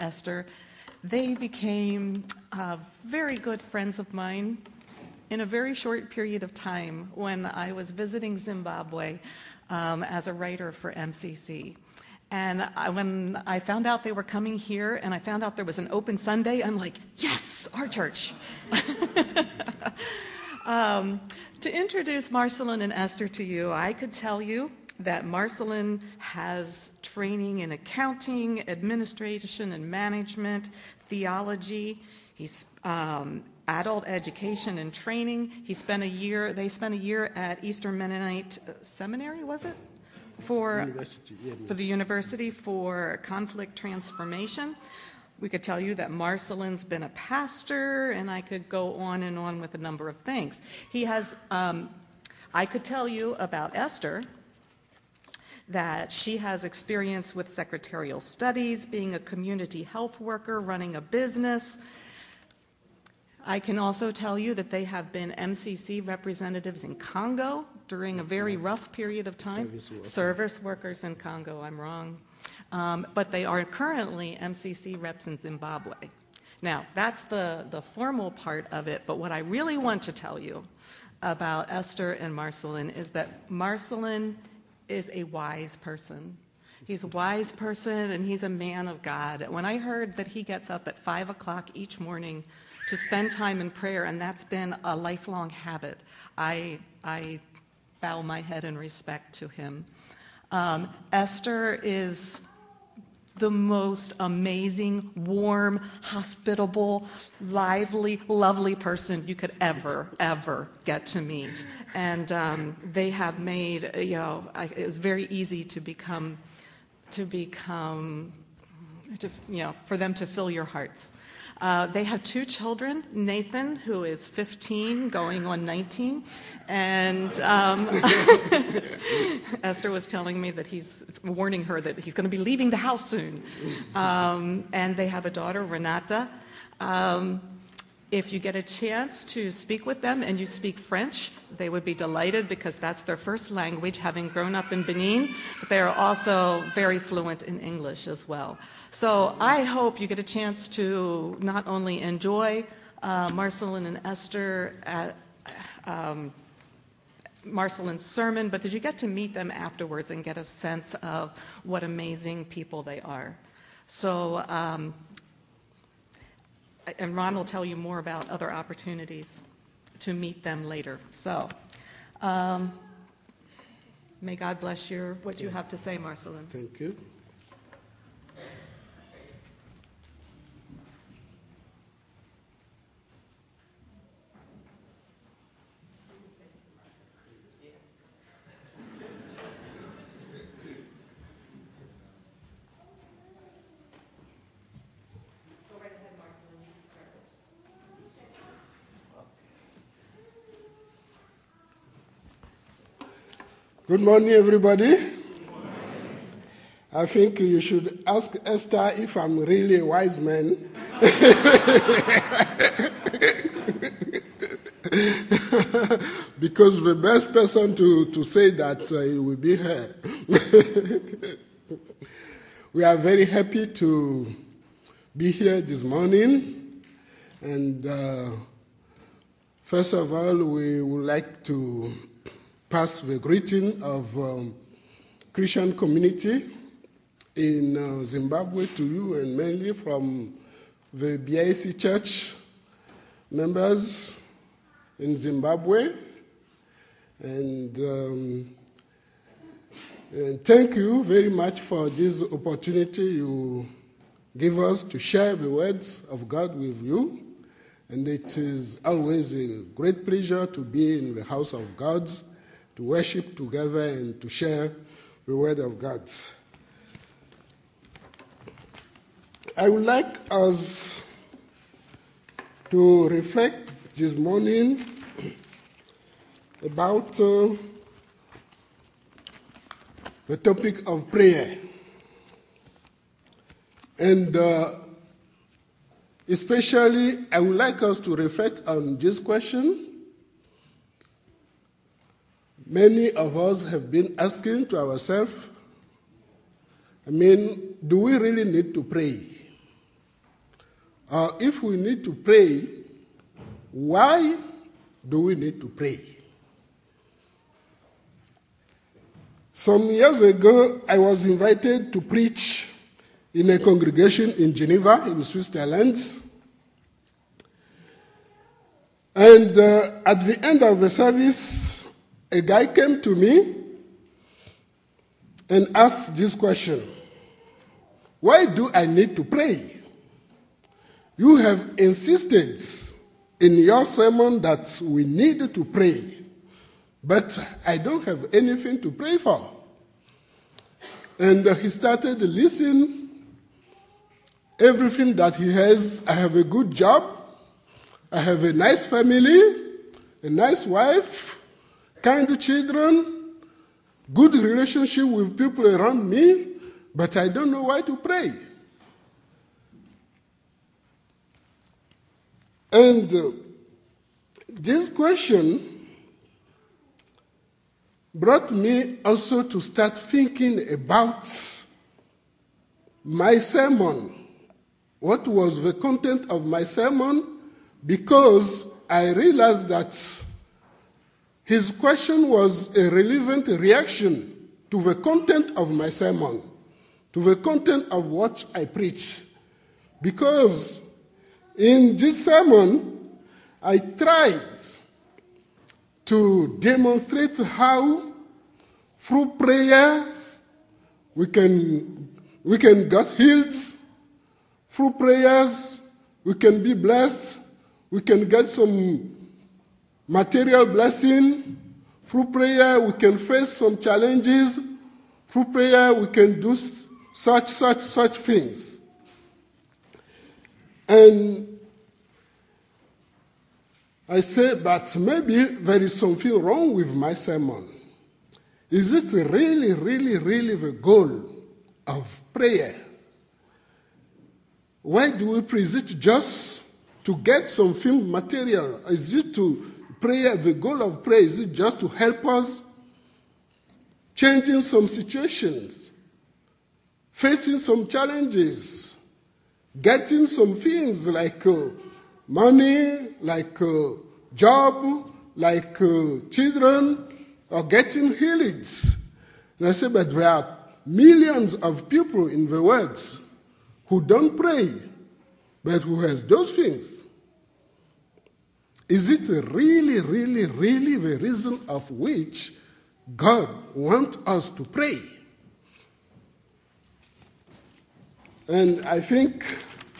Esther. They became uh, very good friends of mine in a very short period of time when I was visiting Zimbabwe um, as a writer for MCC. And I, when I found out they were coming here and I found out there was an open Sunday, I'm like, yes, our church. um, to introduce Marcellin and Esther to you, I could tell you that Marcellin has training in accounting, administration and management, theology. He's um, adult education and training. He spent a year. They spent a year at Eastern Mennonite Seminary, was it? For University, yeah. for the university for conflict transformation. We could tell you that Marcellin's been a pastor, and I could go on and on with a number of things. He has. Um, I could tell you about Esther that she has experience with secretarial studies, being a community health worker, running a business. I can also tell you that they have been MCC representatives in Congo during a very rough period of time. Service worker. Service workers in Congo, I'm wrong. Um, but they are currently MCC reps in Zimbabwe. Now, that's the, the formal part of it, but what I really want to tell you about Esther and Marcellin is that Marcellin is a wise person. He's a wise person and he's a man of God. When I heard that he gets up at 5 o'clock each morning to spend time in prayer, and that's been a lifelong habit, I, I bow my head in respect to him. Um, Esther is the most amazing, warm, hospitable, lively, lovely person you could ever, ever get to meet. And um, they have made, you know, I, it was very easy to become, to become, to, you know, for them to fill your hearts. Uh, they have two children Nathan, who is 15, going on 19, and um, Esther was telling me that he's warning her that he's going to be leaving the house soon. Um, and they have a daughter, Renata. Um, if you get a chance to speak with them and you speak French, they would be delighted because that's their first language, having grown up in Benin. But they are also very fluent in English as well. So I hope you get a chance to not only enjoy uh, Marcellin and Esther at, um, Marcellin's sermon, but that you get to meet them afterwards and get a sense of what amazing people they are. So, um, and Ron will tell you more about other opportunities to meet them later. So, um, may God bless your what you have to say, Marcellin. Thank you. Good morning, everybody. I think you should ask Esther if I'm really a wise man. because the best person to, to say that uh, it will be her. we are very happy to be here this morning. And uh, first of all, we would like to pass the greeting of um, Christian community in uh, Zimbabwe to you, and mainly from the BIC Church members in Zimbabwe. And, um, and thank you very much for this opportunity you give us to share the words of God with you. And it is always a great pleasure to be in the house of God, to worship together and to share the word of God. I would like us to reflect this morning about uh, the topic of prayer. And uh, especially, I would like us to reflect on this question. Many of us have been asking to ourselves I mean, do we really need to pray? or if we need to pray, why do we need to pray? Some years ago, I was invited to preach in a congregation in Geneva, in Switzerland. And uh, at the end of the service, a guy came to me and asked this question Why do I need to pray? You have insisted in your sermon that we need to pray, but I don't have anything to pray for. And he started listing everything that he has. I have a good job, I have a nice family, a nice wife, kind children, good relationship with people around me, but I don't know why to pray. And uh, this question brought me also to start thinking about my sermon. What was the content of my sermon? Because I realized that his question was a relevant reaction to the content of my sermon, to the content of what I preach. Because in this sermon, I tried to demonstrate how through prayers we can, we can get healed, through prayers we can be blessed, we can get some material blessing, through prayer we can face some challenges, through prayer we can do such, such, such things. And I say, but maybe there is something wrong with my sermon. Is it really, really, really the goal of prayer? Why do we pray? It just to get something material? Is it to prayer, the goal of prayer, is just to help us changing some situations, facing some challenges, getting some things like uh, money, like uh, job, like uh, children, or getting healings. And I say, but there are millions of people in the world who don't pray, but who has those things. Is it really, really, really the reason of which God wants us to pray? And I think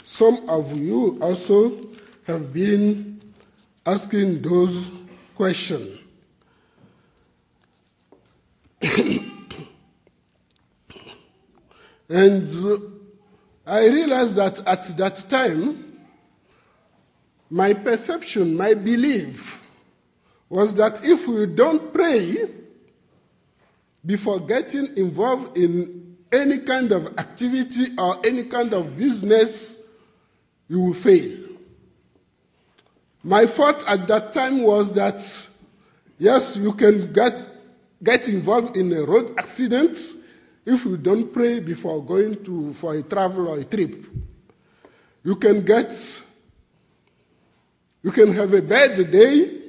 some of you also have been asking those questions. and I realized that at that time, my perception, my belief was that if we don't pray before getting involved in any kind of activity or any kind of business, you will fail. My thought at that time was that, yes, you can get, get involved in a road accident if you don't pray before going to, for a travel or a trip. You can get you can have a bad day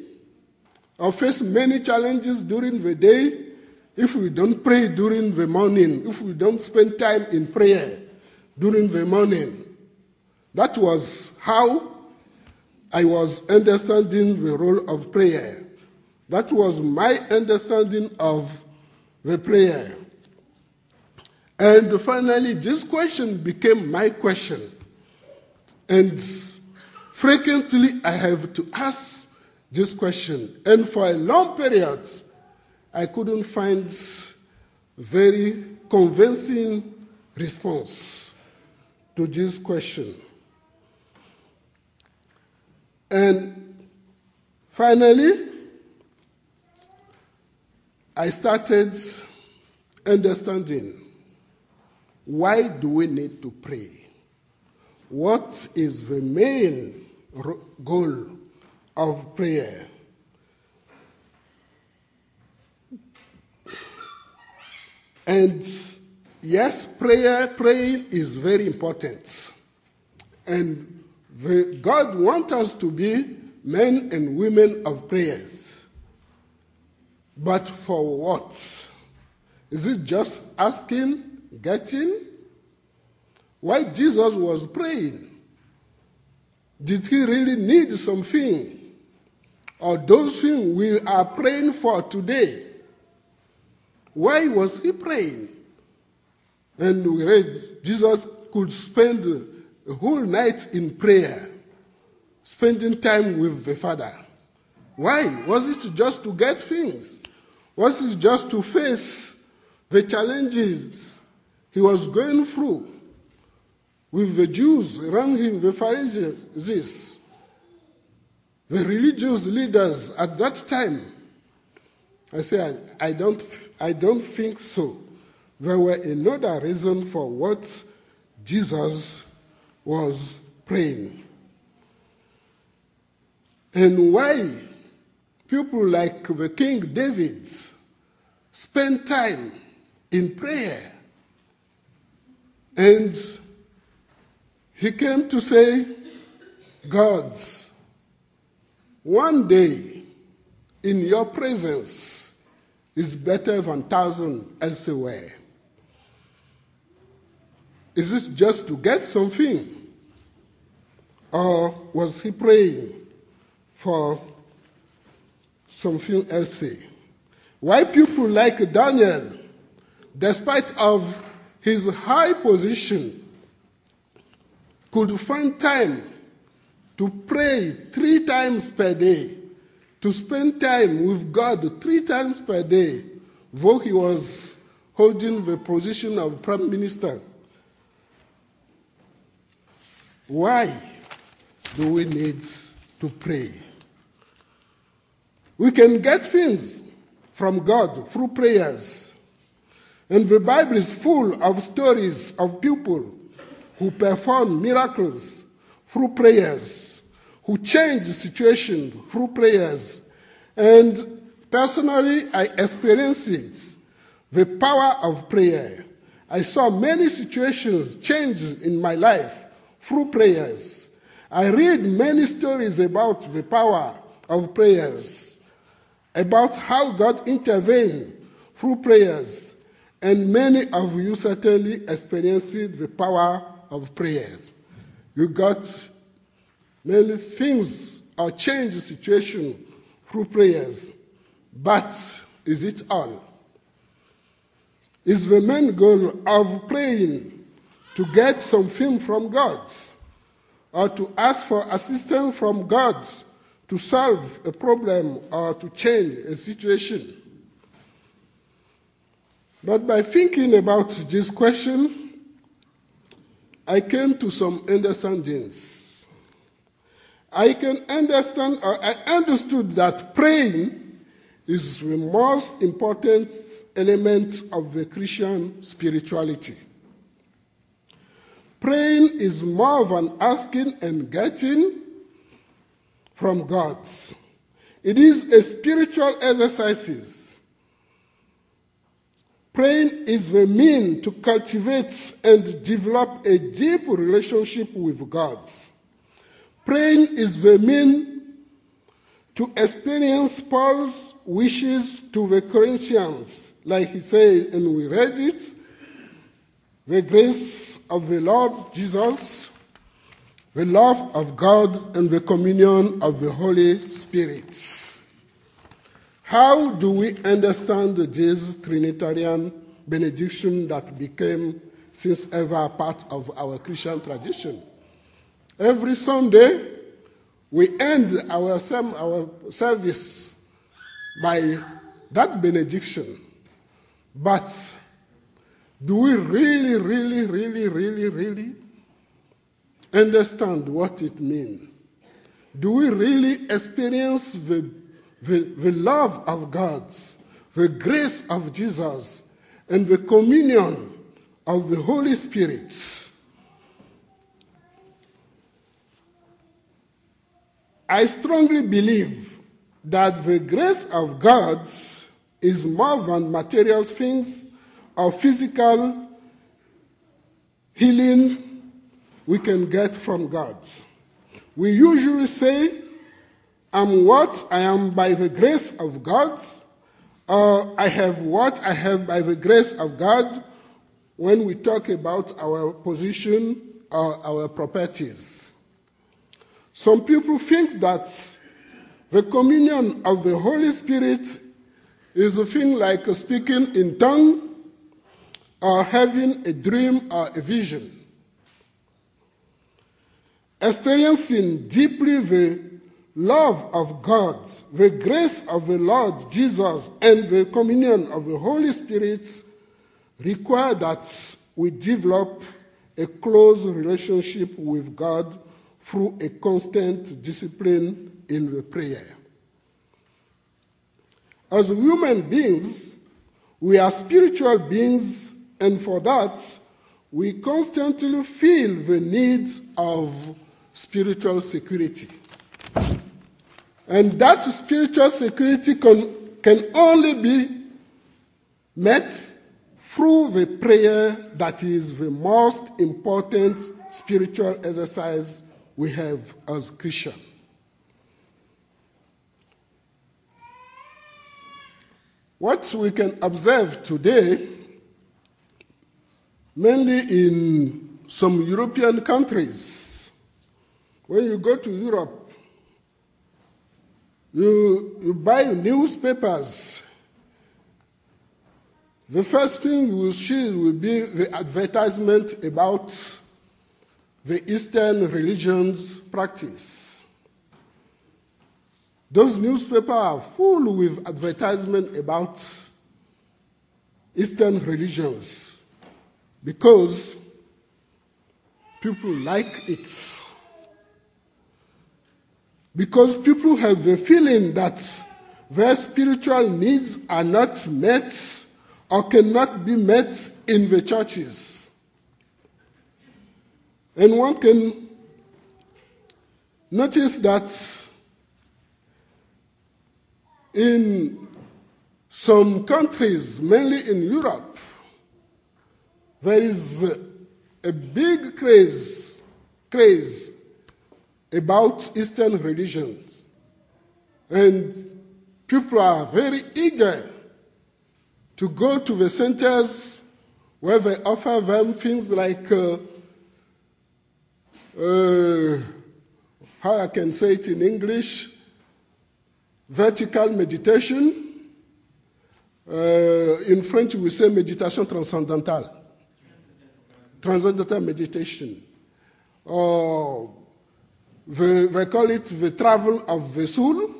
or face many challenges during the day if we don't pray during the morning, if we don't spend time in prayer during the morning. That was how I was understanding the role of prayer. That was my understanding of the prayer. And finally, this question became my question. And Frequently, I have to ask this question, and for a long period, I couldn't find very convincing response to this question. And finally, I started understanding why do we need to pray? What is the main goal of prayer. And yes, prayer, praying is very important. And God wants us to be men and women of prayers. But for what? Is it just asking, getting? Why Jesus was praying? Did he really need something? Or those things we are praying for today? Why was he praying? And we read Jesus could spend a whole night in prayer, spending time with the Father. Why? Was it just to get things? Was it just to face the challenges he was going through with the Jews around him, the Pharisees, the religious leaders at that time? I say, I, I, don't, I don't think so. There were another reason for what Jesus was praying. And why people like the King David spend time in prayer. And he came to say, Gods, one day in your presence is better than thousand elsewhere. Is it just to get something? Or was he praying for something else? Why people like Daniel, despite of his high position, could find time to pray three times per day, to spend time with God three times per day, though he was holding the position of prime minister. Why do we need to pray? We can get things from God through prayers. And the Bible is full of stories of people who perform miracles through prayers, who change situations through prayers. And personally, I experienced the power of prayer. I saw many situations change in my life through prayers. I read many stories about the power of prayers, about how God intervened through prayers, and many of you certainly experienced the power of prayers. You got many things or change the situation through prayers, but is it all? Is the main goal of praying to get something from God or to ask for assistance from God to solve a problem or to change a situation. But by thinking about this question, I came to some understandings. I can understand, or I understood that praying is the most important element of the Christian spirituality. Praying is more than asking and getting from God. It is a spiritual exercise. Praying is the mean to cultivate and develop a deep relationship with God. Praying is the mean to experience Paul's wishes to the Corinthians, like he said, and we read it. The grace of the Lord Jesus, the love of God, and the communion of the Holy Spirit. How do we understand this Trinitarian benediction that became since ever part of our Christian tradition? Every Sunday, we end our, our service by that benediction. But do we really, really, really, really, really understand what it means? Do we really experience the, the, the love of God, the grace of Jesus, and the communion of the Holy Spirit? I strongly believe that the grace of God is more than material things or physical healing we can get from God. we usually say, I'm what I am by the grace of God, or I have what I have by the grace of God when we talk about our position or our properties. Some people think that the communion of the Holy Spirit is a thing like speaking in tongue or having a dream or a vision. Experiencing deeply the love of God, the grace of the Lord Jesus, and the communion of the Holy Spirit require that we develop a close relationship with God through a constant discipline in the prayer. As human beings, we are spiritual beings, and for that, we constantly feel the need of spiritual security. And that spiritual security can, can only be met through the prayer that is the most important spiritual exercise we have as Christians. What we can observe today, mainly in some European countries, when you go to Europe, you, you buy newspapers. The first thing you will see will be the advertisement about the Eastern religions practice. Those newspapers are full with advertisement about Eastern religions because people like it. Because people have the feeling that their spiritual needs are not met or cannot be met in the churches. And one can notice that in some countries, mainly in Europe, there is a big craze, craze about Eastern religions. And people are very eager to go to the centers where they offer them things like, uh, uh, how I can say it in English, vertical meditation. Uh, in French, we say meditation transcendentale. Transcendental meditation. Or the, they call it the travel of the soul,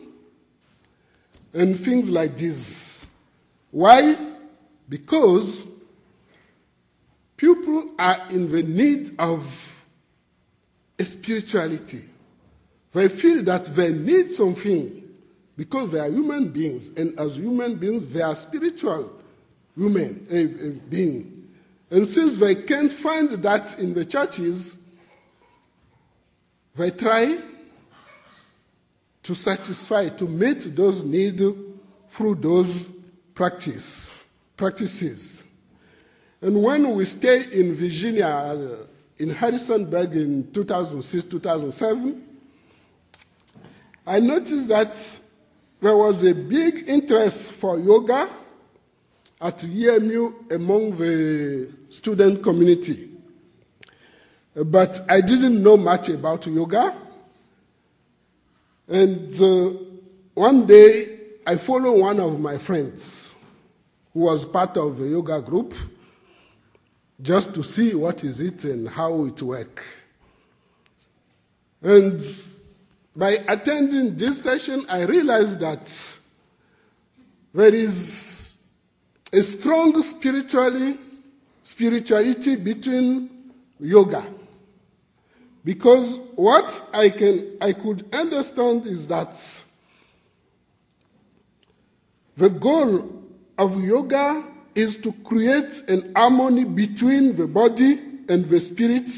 and things like this. Why? Because people are in the need of spirituality. They feel that they need something because they are human beings, and as human beings, they are spiritual human uh, uh, beings. And since they can't find that in the churches, they try to satisfy, to meet those needs through those practice, practices. And when we stay in Virginia, uh, in Harrisonburg in 2006 2007, I noticed that there was a big interest for yoga at EMU among the student community. But I didn't know much about yoga. And uh, one day I followed one of my friends who was part of the yoga group just to see what is it and how it works. And by attending this session, I realized that there is a strong spirituality between yoga. Because what I, can, I could understand is that the goal of yoga is to create an harmony between the body and the spirit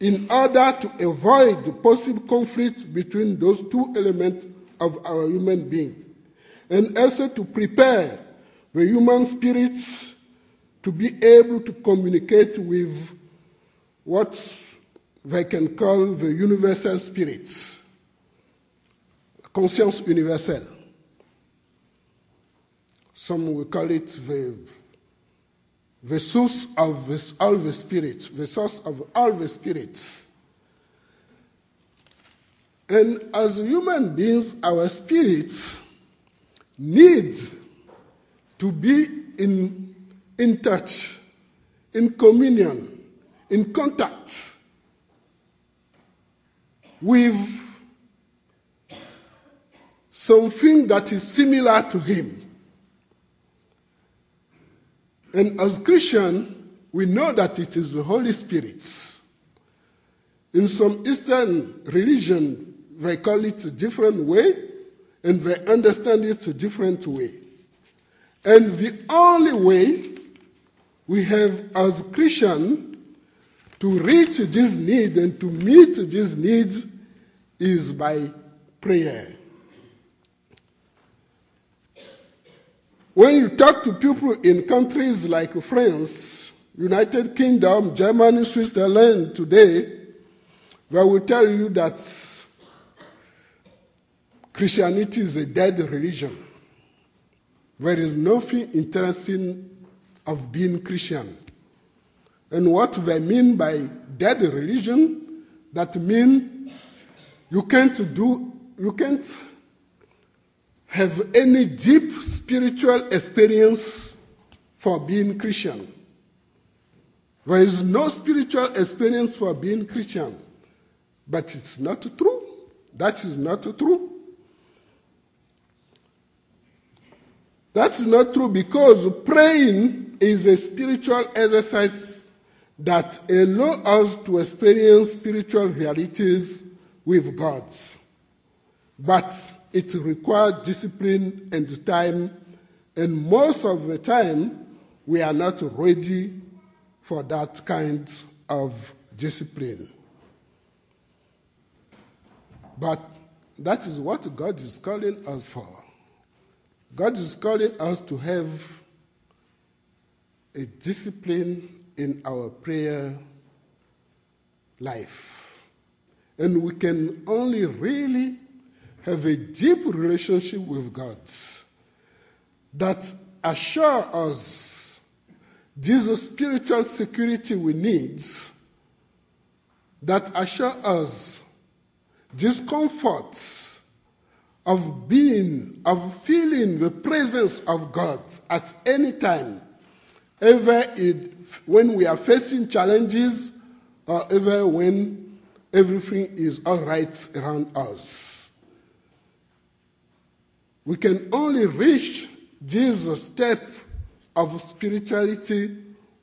in order to avoid the possible conflict between those two elements of our human being, and also to prepare the human spirits to be able to communicate with what they can call the universal spirits, conscience universelle. Some will call it the, the source of this, all the spirits, the source of all the spirits. And as human beings, our spirits need to be in, in touch, in communion, in contact with something that is similar to Him. And as Christian, we know that it is the Holy Spirit. In some Eastern religion, they call it a different way, and they understand it a different way. And the only way we have as Christian to reach this need and to meet these needs is by prayer. When you talk to people in countries like France, United Kingdom, Germany, Switzerland today, they will tell you that Christianity is a dead religion. There is nothing interesting of being Christian. And what they mean by dead religion, that mean you can't do, you can't have any deep spiritual experience for being Christian. There is no spiritual experience for being Christian. But it's not true. That is not true. That's not true because praying is a spiritual exercise that allows us to experience spiritual realities with God. But it requires discipline and time, and most of the time, we are not ready for that kind of discipline. But that is what God is calling us for. God is calling us to have a discipline in our prayer life. And we can only really have a deep relationship with God that assure us this spiritual security we need, that assure us this comfort of being, of feeling the presence of God at any time, ever it, when we are facing challenges or ever when everything is all right around us. We can only reach Jesus' step of spirituality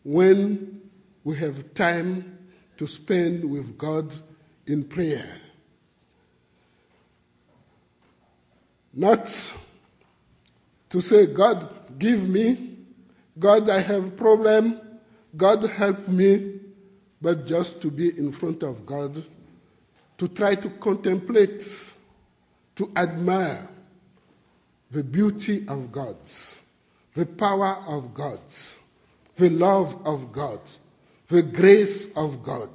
when we have time to spend with God in prayer. Not to say, God, give me, God, I have problem, God, help me, but just to be in front of God, to try to contemplate, to admire the beauty of God, the power of God, the love of God, the grace of God,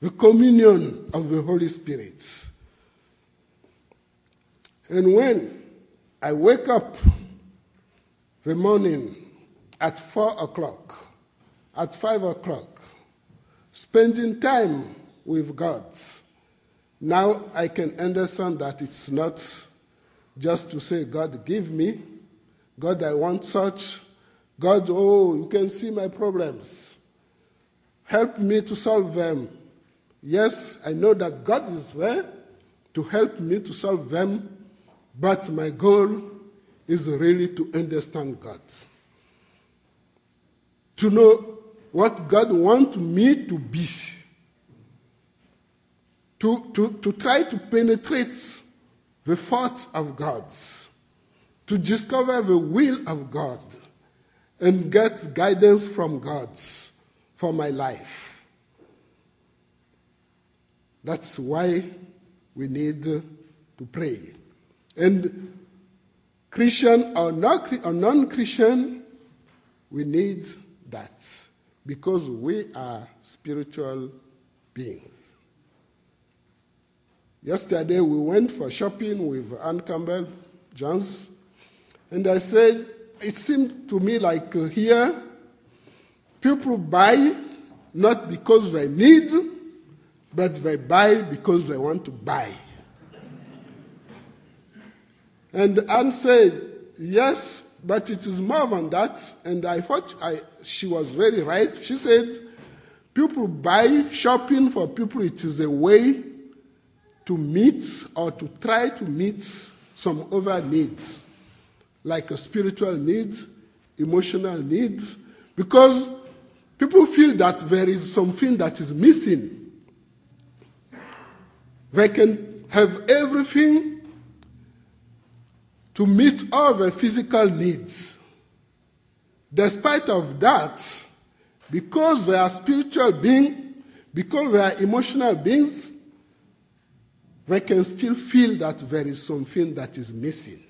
the communion of the Holy Spirit. And when I wake up the morning at four o'clock, at five o'clock, spending time with God, now I can understand that it's not just to say, God, give me. God, I want such. God, oh, you can see my problems. Help me to solve them. Yes, I know that God is there to help me to solve them, but my goal is really to understand God. To know what God wants me to be. To, to, to try to penetrate the thoughts of God, to discover the will of God, and get guidance from God for my life. That's why we need to pray. And Christian or non Christian, we need that because we are spiritual beings. Yesterday we went for shopping with Ann Campbell Jones, and I said, it seemed to me like here, people buy not because they need, but they buy because they want to buy. And Anne said, Yes, but it is more than that. And I thought I, she was very right. She said, People buy shopping for people, it is a way to meet or to try to meet some other needs, like a spiritual needs, emotional needs, because people feel that there is something that is missing. They can have everything to meet all their physical needs. Despite of that, because they are spiritual beings, because they are emotional beings, they can still feel that there is something that is missing.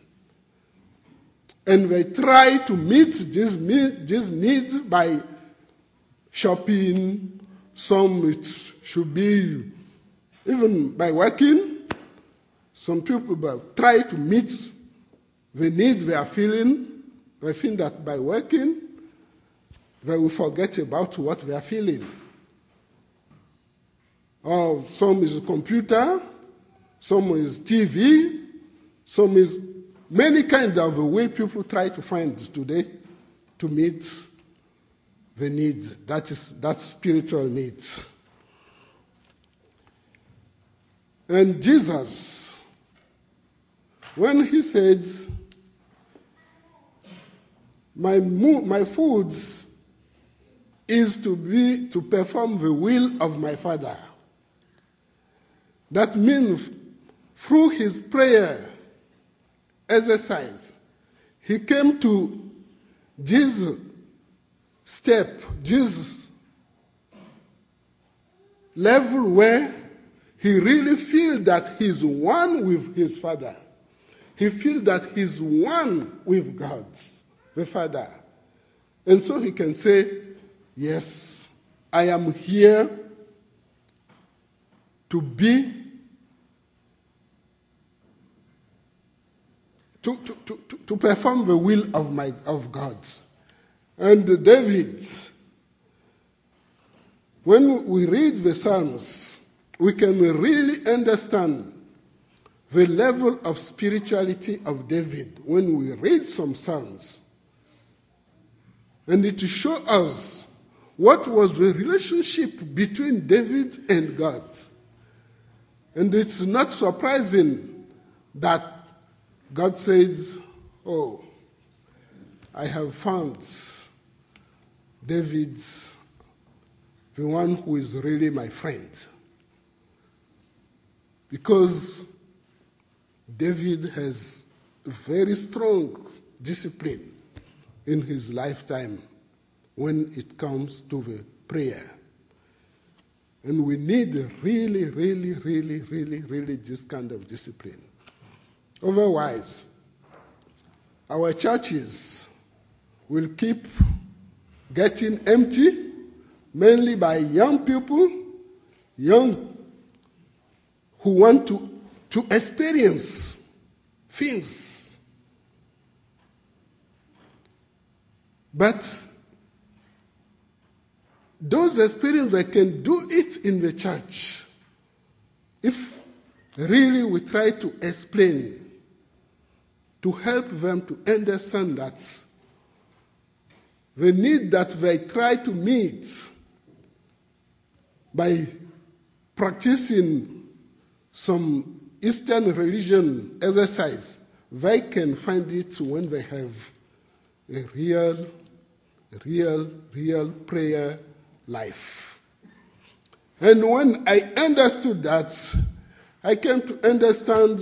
And they try to meet these, these needs by shopping, some it should be even by working. Some people try to meet the needs they are feeling. They think that by working, they will forget about what they are feeling. Or some is a computer, some is TV, some is many kind of a way people try to find today to meet the needs. That is that spiritual needs. And Jesus, when he says, my, my foods is to be to perform the will of my father. That means through his prayer exercise, he came to this step, this level where he really feels that he's one with his father. He feels that he's one with God, the Father. And so he can say, Yes, I am here to be, to, to, to, to perform the will of, my, of God. And David, when we read the Psalms, we can really understand the level of spirituality of David when we read some Psalms. And it shows us what was the relationship between David and God. And it's not surprising that God says, Oh, I have found David's the one who is really my friend. Because David has very strong discipline in his lifetime when it comes to the prayer. And we need really, really, really, really, really this kind of discipline. Otherwise, our churches will keep getting empty, mainly by young people, young who want to, to experience things. But those experiences, they can do it in the church. If really we try to explain, to help them to understand that the need that they try to meet by practicing some Eastern religion exercise, they can find it when they have a real, real, real prayer life. And when I understood that, I came to understand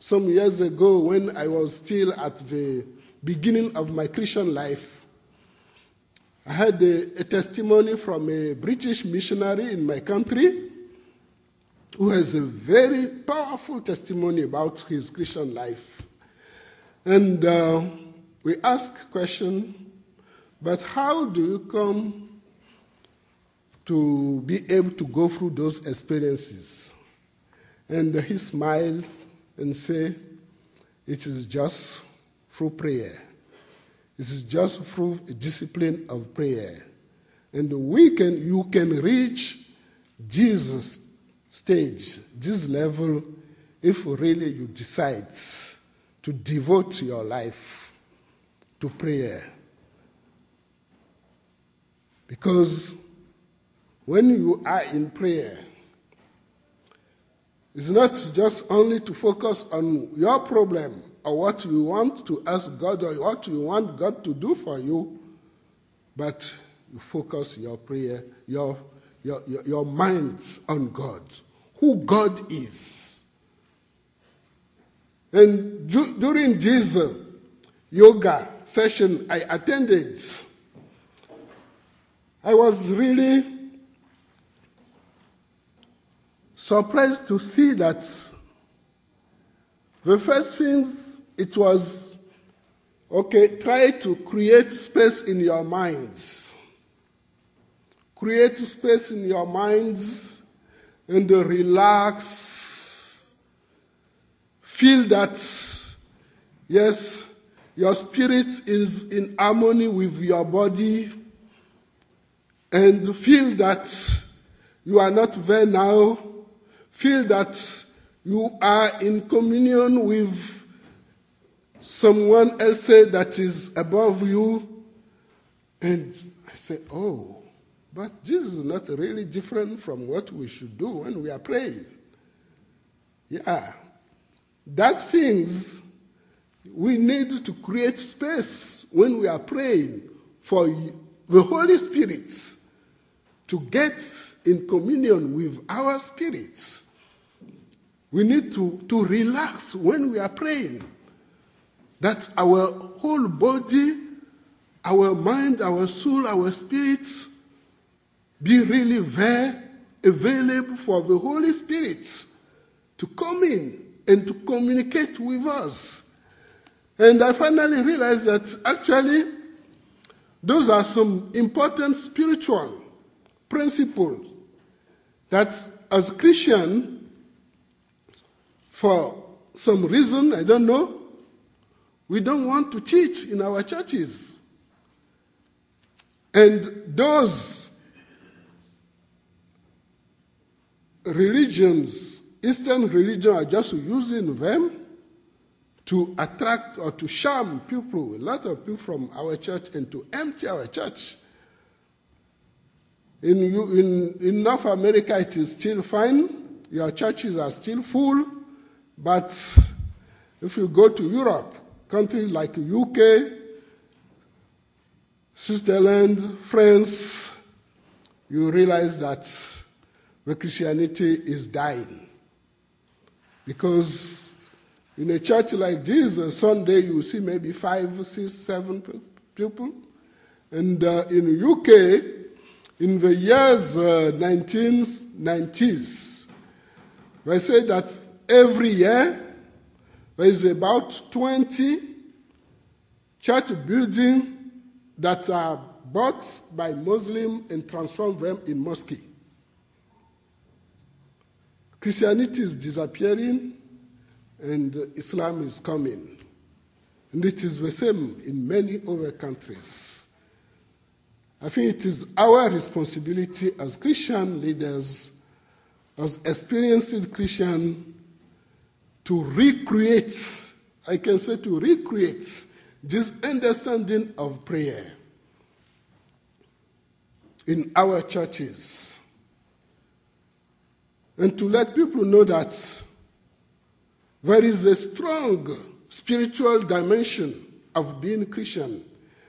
some years ago when I was still at the beginning of my Christian life. I had a, a testimony from a British missionary in my country who has a very powerful testimony about his Christian life. And uh, we asked question, but how do you come to be able to go through those experiences. And he smiled and say, It is just through prayer. It is just through discipline of prayer. And we can, you can reach Jesus stage, this level, if really you decide to devote your life to prayer. Because when you are in prayer, it's not just only to focus on your problem or what you want to ask God or what you want God to do for you, but you focus your prayer, your, your, your, your minds on God, who God is. And du- during this yoga session I attended, I was really surprised to see that the first things it was okay, try to create space in your minds. Create space in your minds and relax. Feel that, yes, your spirit is in harmony with your body and feel that you are not there now. Feel that you are in communion with someone else that is above you. And I say, oh, but this is not really different from what we should do when we are praying. Yeah. That things we need to create space when we are praying for the Holy Spirit to get in communion with our spirits. We need to, to relax when we are praying. That our whole body, our mind, our soul, our spirits be really there, available for the Holy Spirit to come in and to communicate with us. And I finally realized that actually, those are some important spiritual principles that as Christian, for some reason, I don't know, we don't want to teach in our churches. And those religions, Eastern religions, are just using them to attract or to charm people, a lot of people from our church, and to empty our church. In, in, in North America, it is still fine. Your churches are still full. But if you go to Europe, countries like UK, Switzerland, France, you realize that the Christianity is dying. Because in a church like this, a Sunday you see maybe five, six, seven people. And uh, in UK, in the years uh, 1990s, they say that every year there is about 20 church buildings that are bought by Muslims and transformed them in mosque. Christianity is disappearing and Islam is coming. And it is the same in many other countries. I think it is our responsibility as Christian leaders, as experienced Christians, to recreate, I can say to recreate this understanding of prayer in our churches. And to let people know that there is a strong spiritual dimension of being Christian.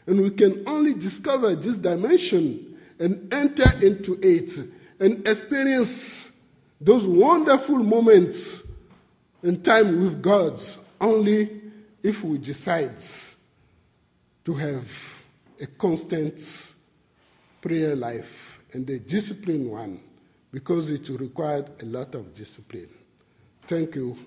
And we can only discover this dimension and enter into it and experience those wonderful moments in time with God only if we decide to have a constant prayer life and a disciplined one because it required a lot of discipline. Thank you.